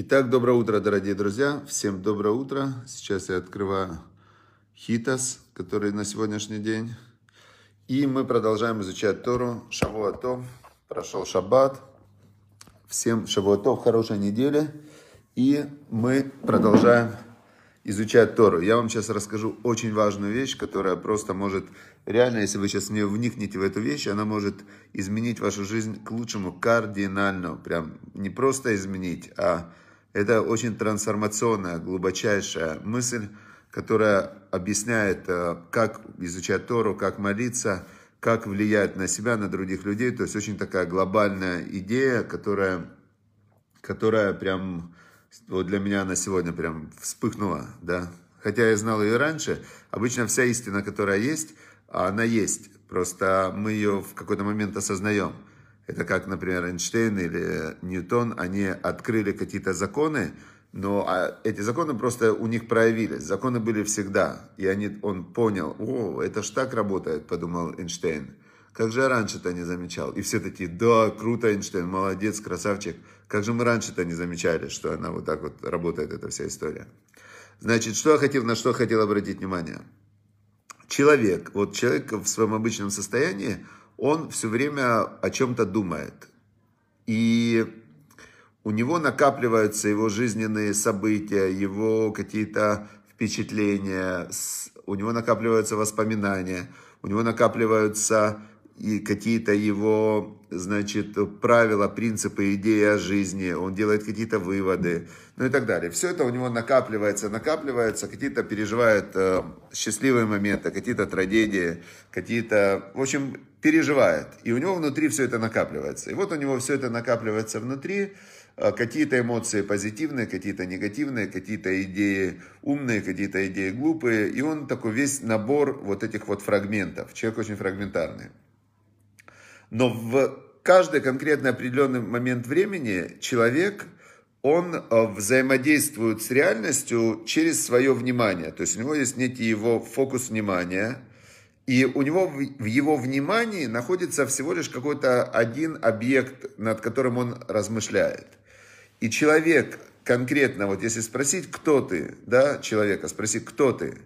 Итак, доброе утро, дорогие друзья. Всем доброе утро. Сейчас я открываю Хитас, который на сегодняшний день. И мы продолжаем изучать Тору. Шавуатов. Прошел Шаббат. Всем Шавуатов, хорошей недели. И мы продолжаем изучать Тору. Я вам сейчас расскажу очень важную вещь, которая просто может, реально, если вы сейчас не вникнете в эту вещь, она может изменить вашу жизнь к лучшему кардинально. Прям не просто изменить, а это очень трансформационная, глубочайшая мысль, которая объясняет, э, как изучать Тору, как молиться, как влиять на себя, на других людей. То есть очень такая глобальная идея, которая, которая прям вот для меня она сегодня прям вспыхнула, да. Хотя я знал ее раньше. Обычно вся истина, которая есть, она есть. Просто мы ее в какой-то момент осознаем. Это как, например, Эйнштейн или Ньютон, они открыли какие-то законы, но а эти законы просто у них проявились. Законы были всегда. И они, он понял, о, это ж так работает, подумал Эйнштейн. Как же я раньше-то не замечал? И все такие, да, круто, Эйнштейн, молодец, красавчик. Как же мы раньше-то не замечали, что она вот так вот работает, эта вся история. Значит, что я хотел, на что хотел обратить внимание. Человек, вот человек в своем обычном состоянии, он все время о чем-то думает. И у него накапливаются его жизненные события, его какие-то впечатления, у него накапливаются воспоминания, у него накапливаются и какие-то его, значит, правила, принципы, идеи о жизни, он делает какие-то выводы, ну и так далее. Все это у него накапливается, накапливается, какие-то переживает э, счастливые моменты, какие-то трагедии, какие-то, в общем, переживает. И у него внутри все это накапливается. И вот у него все это накапливается внутри, э, какие-то эмоции позитивные, какие-то негативные, какие-то идеи умные, какие-то идеи глупые. И он такой весь набор вот этих вот фрагментов. Человек очень фрагментарный. Но в каждый конкретный определенный момент времени человек, он э, взаимодействует с реальностью через свое внимание. То есть у него есть некий его фокус внимания, и у него в его внимании находится всего лишь какой-то один объект, над которым он размышляет. И человек конкретно, вот если спросить, кто ты, да, человека, спросить, кто ты,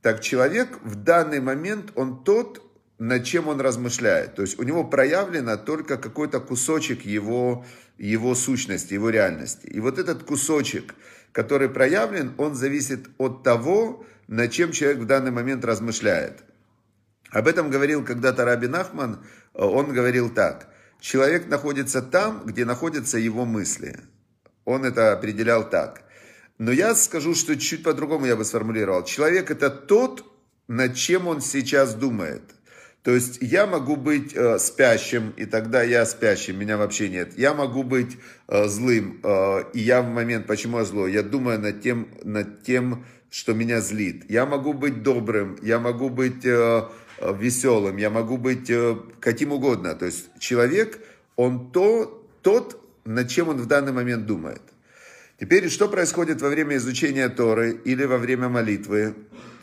так человек в данный момент, он тот, над чем он размышляет. То есть у него проявлено только какой-то кусочек его, его сущности, его реальности. И вот этот кусочек, который проявлен, он зависит от того, над чем человек в данный момент размышляет. Об этом говорил когда-то Раби Нахман, он говорил так. Человек находится там, где находятся его мысли. Он это определял так. Но я скажу, что чуть по-другому я бы сформулировал. Человек это тот, над чем он сейчас думает – то есть я могу быть э, спящим, и тогда я спящим, меня вообще нет. Я могу быть э, злым, э, и я в момент, почему я злой, я думаю над тем, над тем, что меня злит. Я могу быть добрым, я могу быть э веселым, я могу быть э, каким угодно. То есть человек, он то, тот, над чем он в данный момент думает. Теперь, что происходит во время изучения Торы или во время молитвы?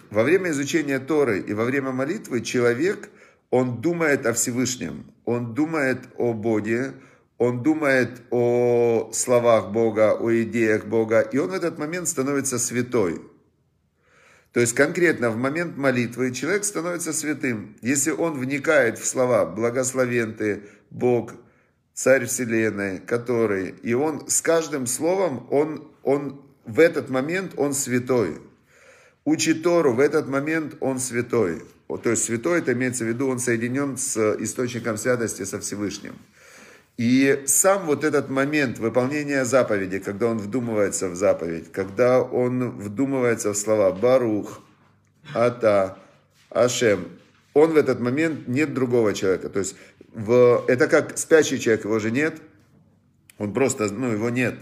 Во время изучения Торы и во время молитвы человек – он думает о Всевышнем, он думает о Боге, он думает о словах Бога, о идеях Бога, и он в этот момент становится святой. То есть конкретно в момент молитвы человек становится святым. Если он вникает в слова «благословен ты, Бог, Царь Вселенной, который...» И он с каждым словом, он, он в этот момент он святой. Учит Тору, в этот момент он святой. То есть святой, это имеется в виду, он соединен с источником святости, со Всевышним. И сам вот этот момент выполнения заповеди, когда он вдумывается в заповедь, когда он вдумывается в слова Барух, Ата, Ашем, он в этот момент нет другого человека. То есть в, это как спящий человек, его же нет, он просто, ну, его нет.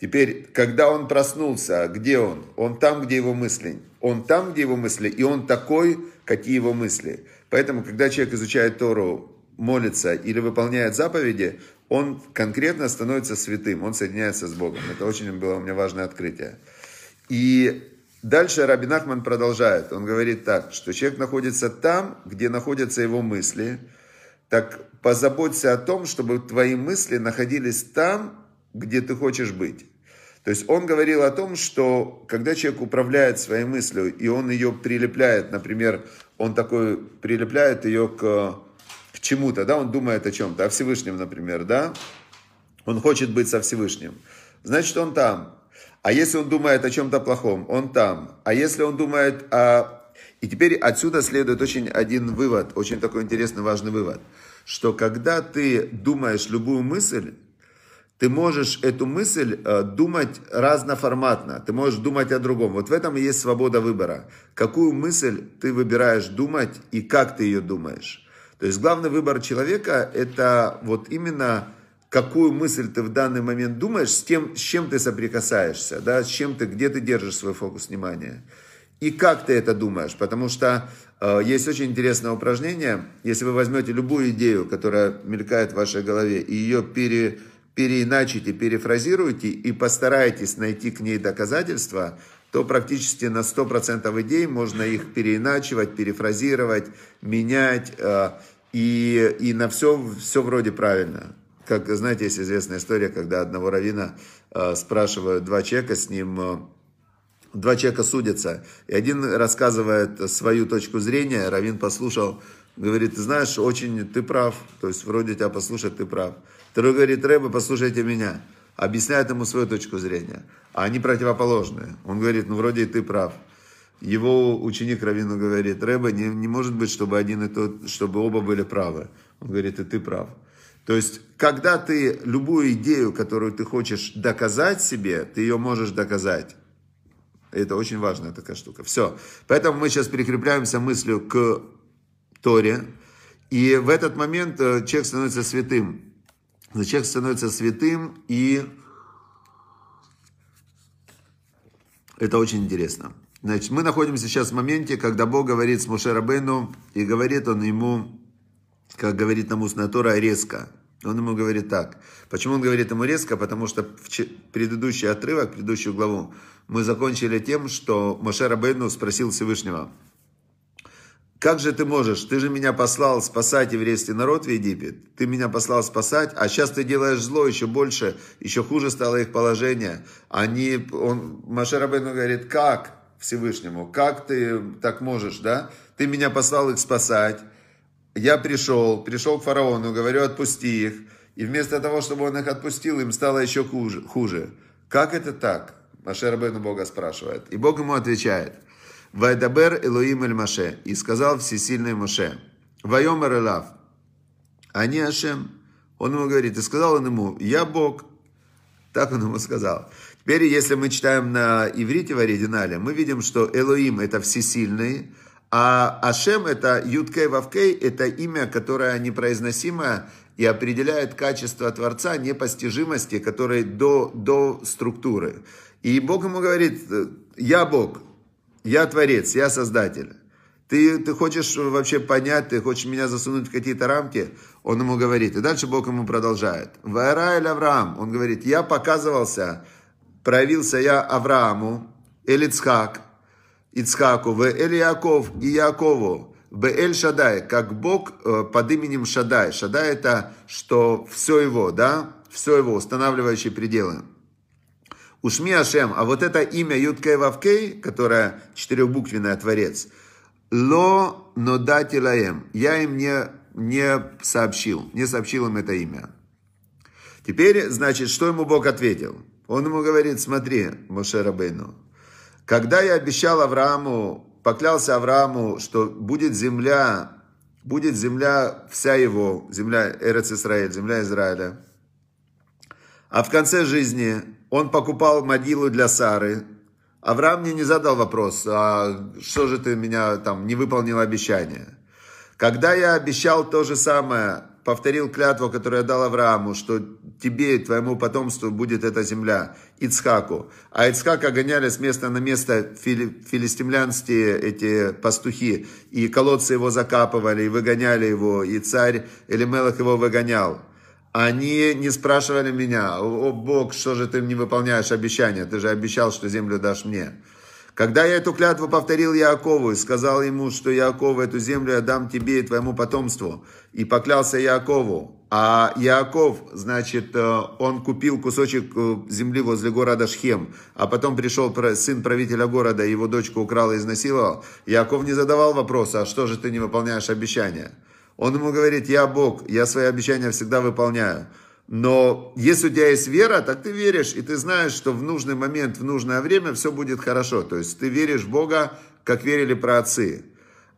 Теперь, когда он проснулся, где он? Он там, где его мысли. Он там, где его мысли, и он такой, какие его мысли. Поэтому, когда человек изучает Тору, молится или выполняет заповеди, он конкретно становится святым, он соединяется с Богом. Это очень было у меня важное открытие. И дальше Рабин Ахман продолжает. Он говорит так, что человек находится там, где находятся его мысли. Так позаботься о том, чтобы твои мысли находились там, где ты хочешь быть. То есть он говорил о том, что когда человек управляет своей мыслью, и он ее прилепляет, например, он такой прилепляет ее к, к чему-то, да, он думает о чем-то, о Всевышнем, например, да, он хочет быть со Всевышним, значит, он там. А если он думает о чем-то плохом, он там. А если он думает о... И теперь отсюда следует очень один вывод, очень такой интересный, важный вывод, что когда ты думаешь любую мысль, ты можешь эту мысль э, думать разноформатно, ты можешь думать о другом. Вот в этом и есть свобода выбора. Какую мысль ты выбираешь думать и как ты ее думаешь. То есть главный выбор человека это вот именно какую мысль ты в данный момент думаешь, с тем, с чем ты соприкасаешься, да, с чем ты, где ты держишь свой фокус внимания. И как ты это думаешь, потому что э, есть очень интересное упражнение, если вы возьмете любую идею, которая мелькает в вашей голове, и ее пере, переиначите, перефразируете и постараетесь найти к ней доказательства, то практически на 100% идей можно их переиначивать, перефразировать, менять, э, и, и на все, все вроде правильно. Как, знаете, есть известная история, когда одного равина э, спрашивают два человека с ним, э, два человека судятся, и один рассказывает свою точку зрения, равин послушал, говорит, ты знаешь, очень ты прав, то есть вроде тебя послушать, ты прав. Второй говорит, Рэба, послушайте меня, объясняет ему свою точку зрения, а они противоположные. Он говорит, ну вроде и ты прав. Его ученик Равину говорит, Рэба, не, не может быть, чтобы один и тот, чтобы оба были правы. Он говорит, и ты прав. То есть, когда ты любую идею, которую ты хочешь доказать себе, ты ее можешь доказать. Это очень важная такая штука. Все. Поэтому мы сейчас прикрепляемся мыслью к Торе. И в этот момент э, человек становится святым. Человек становится святым, и это очень интересно. Значит, мы находимся сейчас в моменте, когда Бог говорит с Моше Рабейну, и говорит он ему, как говорит нам устная Тора, резко. Он ему говорит так. Почему он говорит ему резко? Потому что в предыдущий отрывок, предыдущую главу, мы закончили тем, что Моше Рабейну спросил Всевышнего, как же ты можешь? Ты же меня послал спасать еврейский народ в Египет. Ты меня послал спасать, а сейчас ты делаешь зло еще больше, еще хуже стало их положение. Они, он, Моше Рабейну говорит, как Всевышнему? Как ты так можешь, да? Ты меня послал их спасать, я пришел, пришел к фараону, говорю, отпусти их. И вместо того, чтобы он их отпустил, им стало еще хуже. хуже. Как это так? Маше Рабену Бога спрашивает. И Бог ему отвечает. Вайдабер Элоим Эль Маше. И сказал всесильный Маше. Вайомер Элав. Они Ашем. Он ему говорит, и сказал он ему, я Бог. Так он ему сказал. Теперь, если мы читаем на иврите в оригинале, мы видим, что Элоим это всесильный, а Ашем это Юткей Вавкей, это имя, которое непроизносимое и определяет качество Творца непостижимости, которое до, до структуры. И Бог ему говорит, я Бог, я Творец, я Создатель. Ты, ты хочешь вообще понять, ты хочешь меня засунуть в какие-то рамки? Он ему говорит. И дальше Бог ему продолжает. Вараэль Авраам. Он говорит, я показывался, проявился я Аврааму, Элицхак, Ицхаку, в Эль Яков и Якову, в Эль Шадай, как Бог э, под именем Шадай. Шадай это, что все его, да, все его, устанавливающие пределы. Ушми Ашем, а вот это имя Юткей Вавкей, которое четырехбуквенное Творец, Ло Нодати Лаем, я им не, не сообщил, не сообщил им это имя. Теперь, значит, что ему Бог ответил? Он ему говорит, смотри, Моше Рабейну, когда я обещал Аврааму, поклялся Аврааму, что будет земля, будет земля вся его, земля Эрец Израиль, земля Израиля. А в конце жизни он покупал могилу для Сары. Авраам мне не задал вопрос, а что же ты меня там не выполнил обещание. Когда я обещал то же самое повторил клятву, которую я дал Аврааму, что тебе и твоему потомству будет эта земля, Ицхаку. А Ицхака гоняли с места на место фили, филистимлянские эти пастухи, и колодцы его закапывали, и выгоняли его, и царь Элимелах его выгонял. Они не спрашивали меня, о Бог, что же ты не выполняешь обещания, ты же обещал, что землю дашь мне. Когда я эту клятву повторил Якову и сказал ему, что Яков эту землю я дам тебе и твоему потомству, и поклялся Якову, А Яков, значит, э, он купил кусочек э, земли возле города Шхем, а потом пришел сын правителя города, его дочку украл и изнасиловал. Яков не задавал вопроса, а что же ты не выполняешь обещания? Он ему говорит, я Бог, я свои обещания всегда выполняю. Но если у тебя есть вера, так ты веришь, и ты знаешь, что в нужный момент, в нужное время все будет хорошо. То есть ты веришь в Бога, как верили праотцы.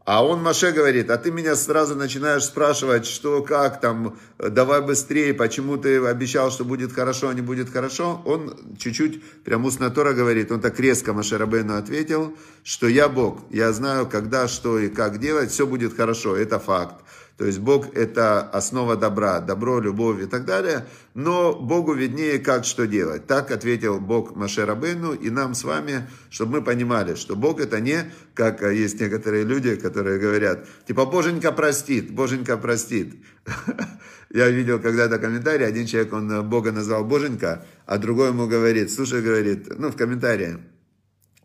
А он Маше говорит, а ты меня сразу начинаешь спрашивать, что, как там, давай быстрее, почему ты обещал, что будет хорошо, а не будет хорошо. Он чуть-чуть, прям устно Тора говорит, он так резко Маше Рабейну ответил, что я Бог, я знаю, когда, что и как делать, все будет хорошо, это факт. То есть Бог это основа добра, добро, любовь и так далее. Но Богу виднее, как что делать. Так ответил Бог Маше Рабейну и нам с вами, чтобы мы понимали, что Бог это не, как есть некоторые люди, которые говорят, типа Боженька простит, Боженька простит. Я видел когда-то комментарий, один человек, он Бога назвал Боженька, а другой ему говорит, слушай, говорит, ну в комментарии,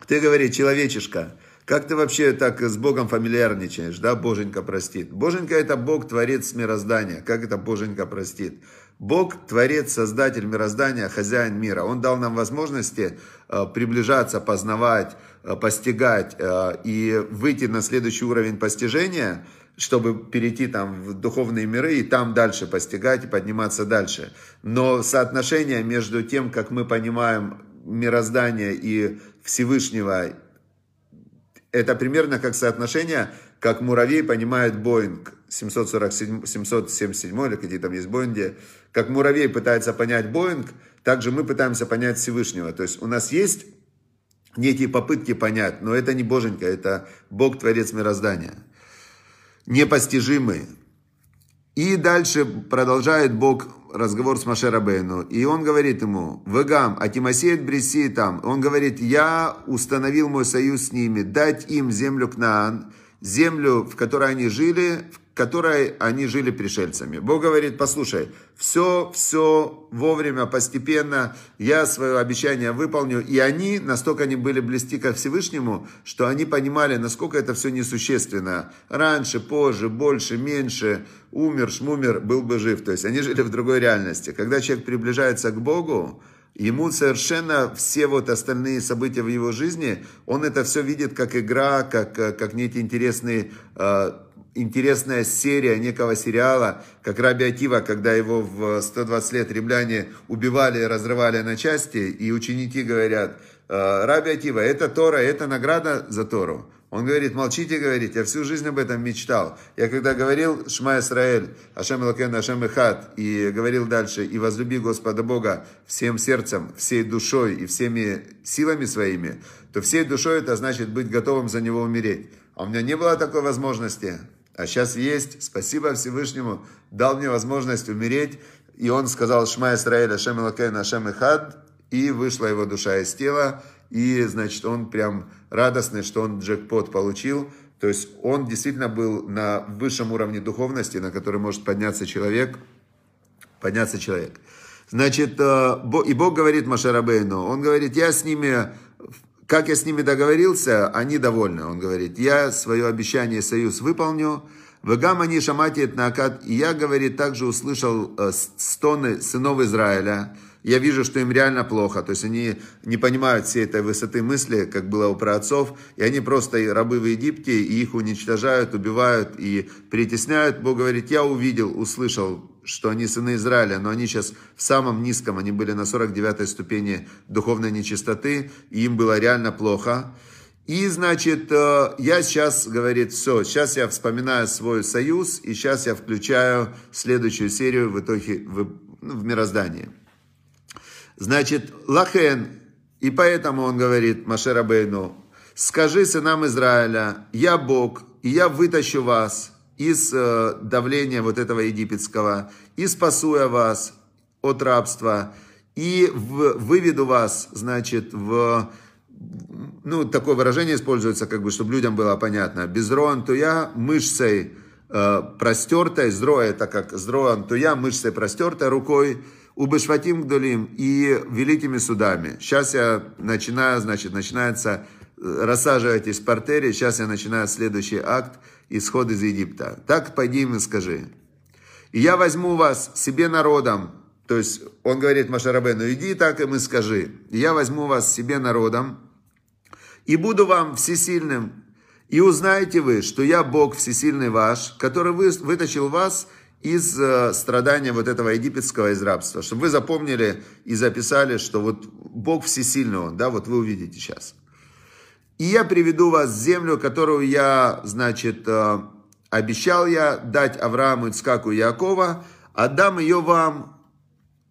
ты, говорит, человечишка, как ты вообще так с Богом фамильярничаешь, да, Боженька простит? Боженька это Бог, Творец мироздания. Как это Боженька простит? Бог, Творец, Создатель мироздания, Хозяин мира. Он дал нам возможности э, приближаться, познавать, э, постигать э, и выйти на следующий уровень постижения, чтобы перейти там в духовные миры и там дальше постигать и подниматься дальше. Но соотношение между тем, как мы понимаем мироздание и Всевышнего это примерно как соотношение, как муравей понимает Боинг 747, 777 или какие там есть Боинги. Как муравей пытается понять Боинг, также мы пытаемся понять Всевышнего. То есть у нас есть некие попытки понять, но это не Боженька, это Бог, Творец мироздания. Непостижимый. И дальше продолжает Бог разговор с Маше Рабейну, и он говорит ему, «Вегам, а Тимосеет Бреси там». Он говорит, «Я установил мой союз с ними, дать им землю Кнаан, землю, в которой они жили, которой они жили пришельцами. Бог говорит, послушай, все, все вовремя, постепенно, я свое обещание выполню. И они, настолько они были близки ко Всевышнему, что они понимали, насколько это все несущественно. Раньше, позже, больше, меньше, умер, шмумер, был бы жив. То есть они жили в другой реальности. Когда человек приближается к Богу, Ему совершенно все вот остальные события в его жизни, он это все видит как игра, как, как некие интересные э, интересная серия некого сериала, как Раби Акива, когда его в 120 лет римляне убивали, разрывали на части, и ученики говорят, «Э, Раби Акива, это Тора, это награда за Тору. Он говорит, молчите, говорит, я всю жизнь об этом мечтал. Я когда говорил שמע ישראל, השם אלוקינו, השם אחד, и говорил дальше, и возлюби Господа Бога всем сердцем, всей душой и всеми силами своими, то всей душой это значит быть готовым за него умереть. А у меня не было такой возможности. А сейчас есть, спасибо Всевышнему, дал мне возможность умереть. И он сказал, שמע ישראל, השם אלוקינו, השם אחד, и вышла его душа из тела. И, значит, он прям радостный, что он джекпот получил. То есть он действительно был на высшем уровне духовности, на который может подняться человек. Подняться человек. Значит, э, и Бог говорит Машарабейну, он говорит, я с ними как я с ними договорился, они довольны. Он говорит, я свое обещание, союз выполню. Вегам они шамати накат. И я, говорит, также услышал э, стоны сынов Израиля. Я вижу, что им реально плохо. То есть они не понимают всей этой высоты мысли, как было у праотцов. И они просто рабы в Египте, и их уничтожают, убивают и притесняют. Бог говорит, я увидел, услышал что они сыны Израиля, но они сейчас в самом низком, они были на 49-й ступени духовной нечистоты, и им было реально плохо. И, значит, э, я сейчас, говорит, все, сейчас я вспоминаю свой союз, и сейчас я включаю следующую серию в итоге в, ну, в мироздании. Значит, Лахен, и поэтому он говорит Машерабейну, скажи сынам Израиля, я Бог, и я вытащу вас – из э, давления вот этого египетского, и спасу я вас от рабства, и выведу вас, значит, в, ну, такое выражение используется, как бы, чтобы людям было понятно, безроан то я мышцей э, простертой, зро это как зроан то я мышцей простертой рукой, убышватим гдолим и великими судами. Сейчас я начинаю, значит, начинается, э, рассаживайтесь в портере, сейчас я начинаю следующий акт – исход из Египта. Так пойди им и скажи. И я возьму вас себе народом, то есть он говорит Машарабену, иди так им и скажи, я возьму вас себе народом, и буду вам всесильным, и узнаете вы, что я Бог всесильный ваш, который вы, вытащил вас из э, страдания вот этого египетского из рабства. Чтобы вы запомнили и записали, что вот Бог всесильный Он, да, вот вы увидите сейчас. И я приведу вас в землю, которую я, значит, э, обещал я дать Аврааму, Ицкаку и Якова, отдам ее вам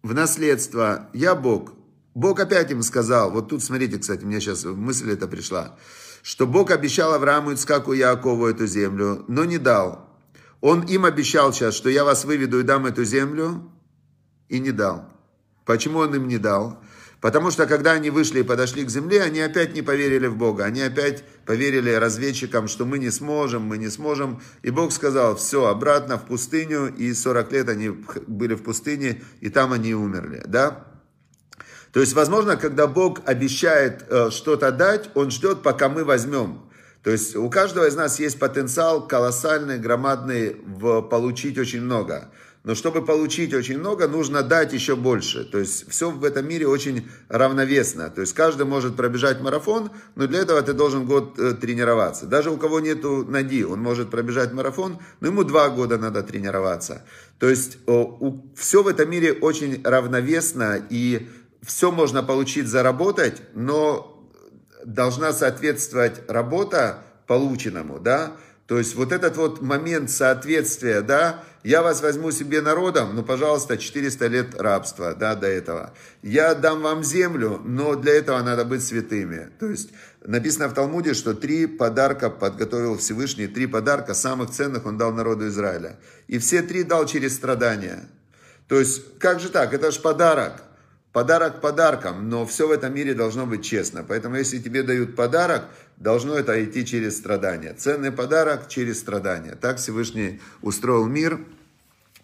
в наследство. Я Бог. Бог опять им сказал, вот тут смотрите, кстати, мне сейчас мысль эта пришла, что Бог обещал Аврааму, Ицкаку и Якову эту землю, но не дал. Он им обещал сейчас, что я вас выведу и дам эту землю, и не дал. Почему он им не дал? Потому что когда они вышли и подошли к земле, они опять не поверили в Бога. Они опять поверили разведчикам, что мы не сможем, мы не сможем. И Бог сказал, все, обратно в пустыню. И 40 лет они были в пустыне, и там они умерли. Да? То есть, возможно, когда Бог обещает э, что-то дать, Он ждет, пока мы возьмем. То есть у каждого из нас есть потенциал колоссальный, громадный в получить очень много. Но чтобы получить очень много, нужно дать еще больше. То есть все в этом мире очень равновесно. То есть каждый может пробежать марафон, но для этого ты должен год э, тренироваться. Даже у кого нету ноги, он может пробежать марафон, но ему два года надо тренироваться. То есть все в этом мире очень равновесно и все можно получить, заработать, но должна соответствовать работа полученному, да, то есть вот этот вот момент соответствия, да, я вас возьму себе народом, ну, пожалуйста, 400 лет рабства, да, до этого. Я дам вам землю, но для этого надо быть святыми. То есть написано в Талмуде, что три подарка подготовил Всевышний, три подарка самых ценных он дал народу Израиля. И все три дал через страдания. То есть, как же так? Это же подарок. Подарок подарком, но все в этом мире должно быть честно. Поэтому если тебе дают подарок, должно это идти через страдания. Ценный подарок через страдания. Так Всевышний устроил мир.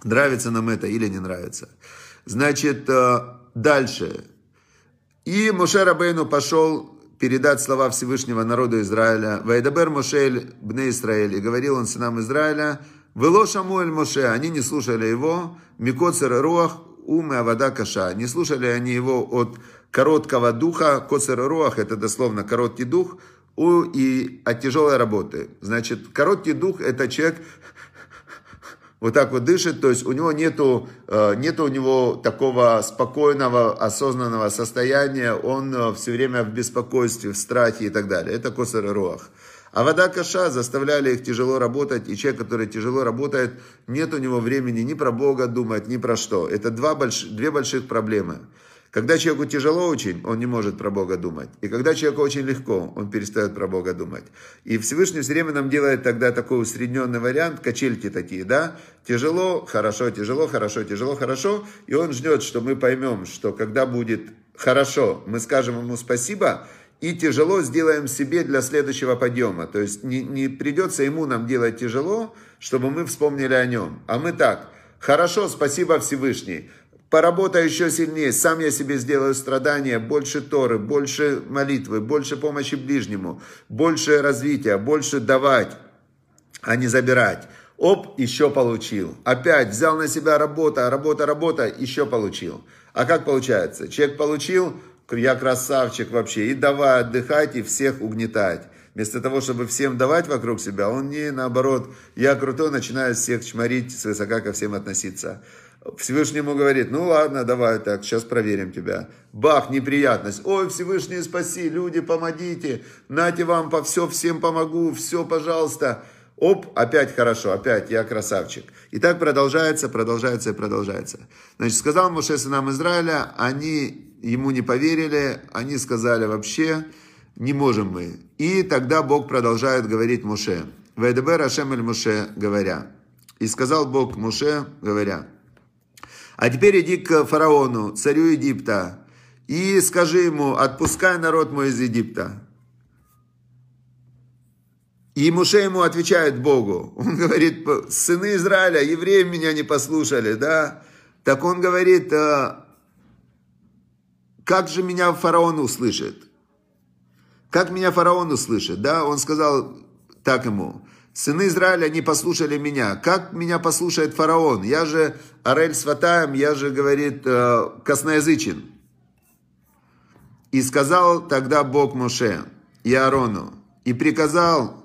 Нравится нам это или не нравится. Значит, э, дальше. И Моше Рабейну пошел передать слова Всевышнего народу Израиля. Вайдабер Мошель бне Израиль. И говорил он сынам Израиля, Вело Шамуэль Моше, они не слушали его, Микоцер Руах, ум и вода каша. Не слушали они его от короткого духа, коцер руах, это дословно короткий дух, у, и от тяжелой работы. Значит, короткий дух это человек, вот так вот дышит, то есть у него нету, э, нету у него такого спокойного, осознанного состояния, он э, все время в беспокойстве, в страхе и так далее. Это косер руах. А вода каша заставляли их тяжело работать, и человек, который тяжело работает, нет у него времени ни про Бога думать, ни про что. Это два больш... две больших проблемы. Когда человеку тяжело очень, он не может про Бога думать. И когда человеку очень легко, он перестает про Бога думать. И Всевышний все время нам делает тогда такой усредненный вариант, качельки такие, да? Тяжело, хорошо, тяжело, хорошо, тяжело, хорошо. И он ждет, что мы поймем, что когда будет хорошо, мы скажем ему спасибо, и тяжело сделаем себе для следующего подъема. То есть не, не придется ему нам делать тяжело, чтобы мы вспомнили о нем. А мы так, хорошо, спасибо Всевышний, поработай еще сильнее, сам я себе сделаю страдания, больше Торы, больше молитвы, больше помощи ближнему, больше развития, больше давать, а не забирать. Оп, еще получил. Опять взял на себя работа, работа, работа, еще получил. А как получается? Человек получил, я красавчик вообще, и давай отдыхать, и всех угнетать. Вместо того, чтобы всем давать вокруг себя, он не наоборот, я крутой, начинает всех чморить, свысока ко всем относиться. Всевышнему говорит, ну ладно, давай так, сейчас проверим тебя. Бах, неприятность. Ой, Всевышний, спаси, люди, помогите. Нате вам по все, всем помогу, все, пожалуйста. Оп, опять хорошо, опять я красавчик. И так продолжается, продолжается и продолжается. Значит, сказал Моше сынам Израиля, они ему не поверили, они сказали вообще, не можем мы. И тогда Бог продолжает говорить Муше. Вайдабе Рашем эль Муше, говоря. И сказал Бог Муше, говоря. А теперь иди к фараону, царю Египта, и скажи ему, отпускай народ мой из Египта. И Муше ему отвечает Богу. Он говорит, сыны Израиля, евреи меня не послушали, да? Так он говорит, «А как же меня фараон услышит? Как меня фараон услышит? Да, он сказал так ему, Сыны Израиля не послушали меня. Как меня послушает фараон? Я же Арель Сватаем, я же, говорит, э, косноязычен. И сказал тогда Бог Моше и Аарону, и приказал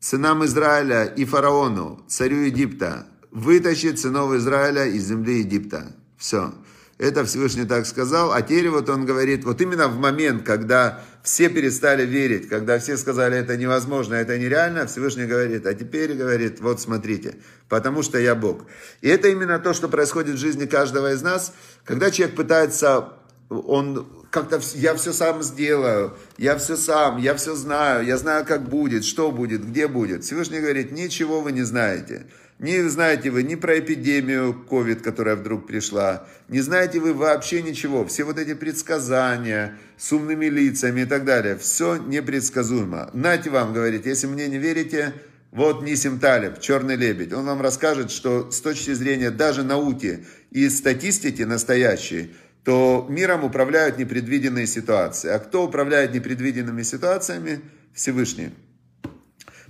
сынам Израиля и фараону, царю Египта, вытащить сынов Израиля из земли Египта. Все. Это Всевышний так сказал. А теперь вот он говорит, вот именно в момент, когда все перестали верить, когда все сказали, это невозможно, это нереально, Всевышний говорит, а теперь говорит, вот смотрите, потому что я Бог. И это именно то, что происходит в жизни каждого из нас, когда человек пытается, он как-то, я все сам сделаю, я все сам, я все знаю, я знаю, как будет, что будет, где будет. Всевышний говорит, ничего вы не знаете. Не знаете вы ни про эпидемию COVID, которая вдруг пришла, не знаете вы вообще ничего. Все вот эти предсказания с умными лицами и так далее, все непредсказуемо. Нате вам, говорит, если мне не верите, вот Нисим Талиб, черный лебедь. Он вам расскажет, что с точки зрения даже науки и статистики настоящей, то миром управляют непредвиденные ситуации. А кто управляет непредвиденными ситуациями? Всевышний.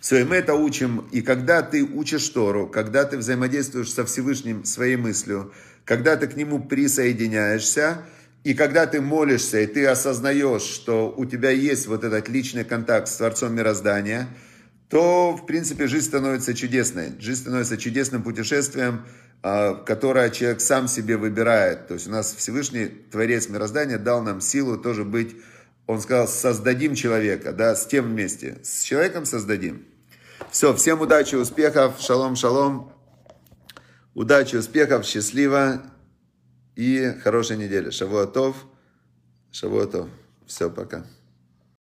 Все, и мы это учим. И когда ты учишь Тору, когда ты взаимодействуешь со Всевышним своей мыслью, когда ты к нему присоединяешься, и когда ты молишься, и ты осознаешь, что у тебя есть вот этот личный контакт с Творцом мироздания, то, в принципе, жизнь становится чудесной. Жизнь становится чудесным путешествием, а, которое человек сам себе выбирает. То есть у нас Всевышний Творец мироздания дал нам силу тоже быть он сказал, создадим человека, да, с тем вместе. С человеком создадим. Все, всем удачи, успехов, шалом, шалом. Удачи, успехов, счастливо и хорошей недели. Шавуатов, шавуатов. Все, пока.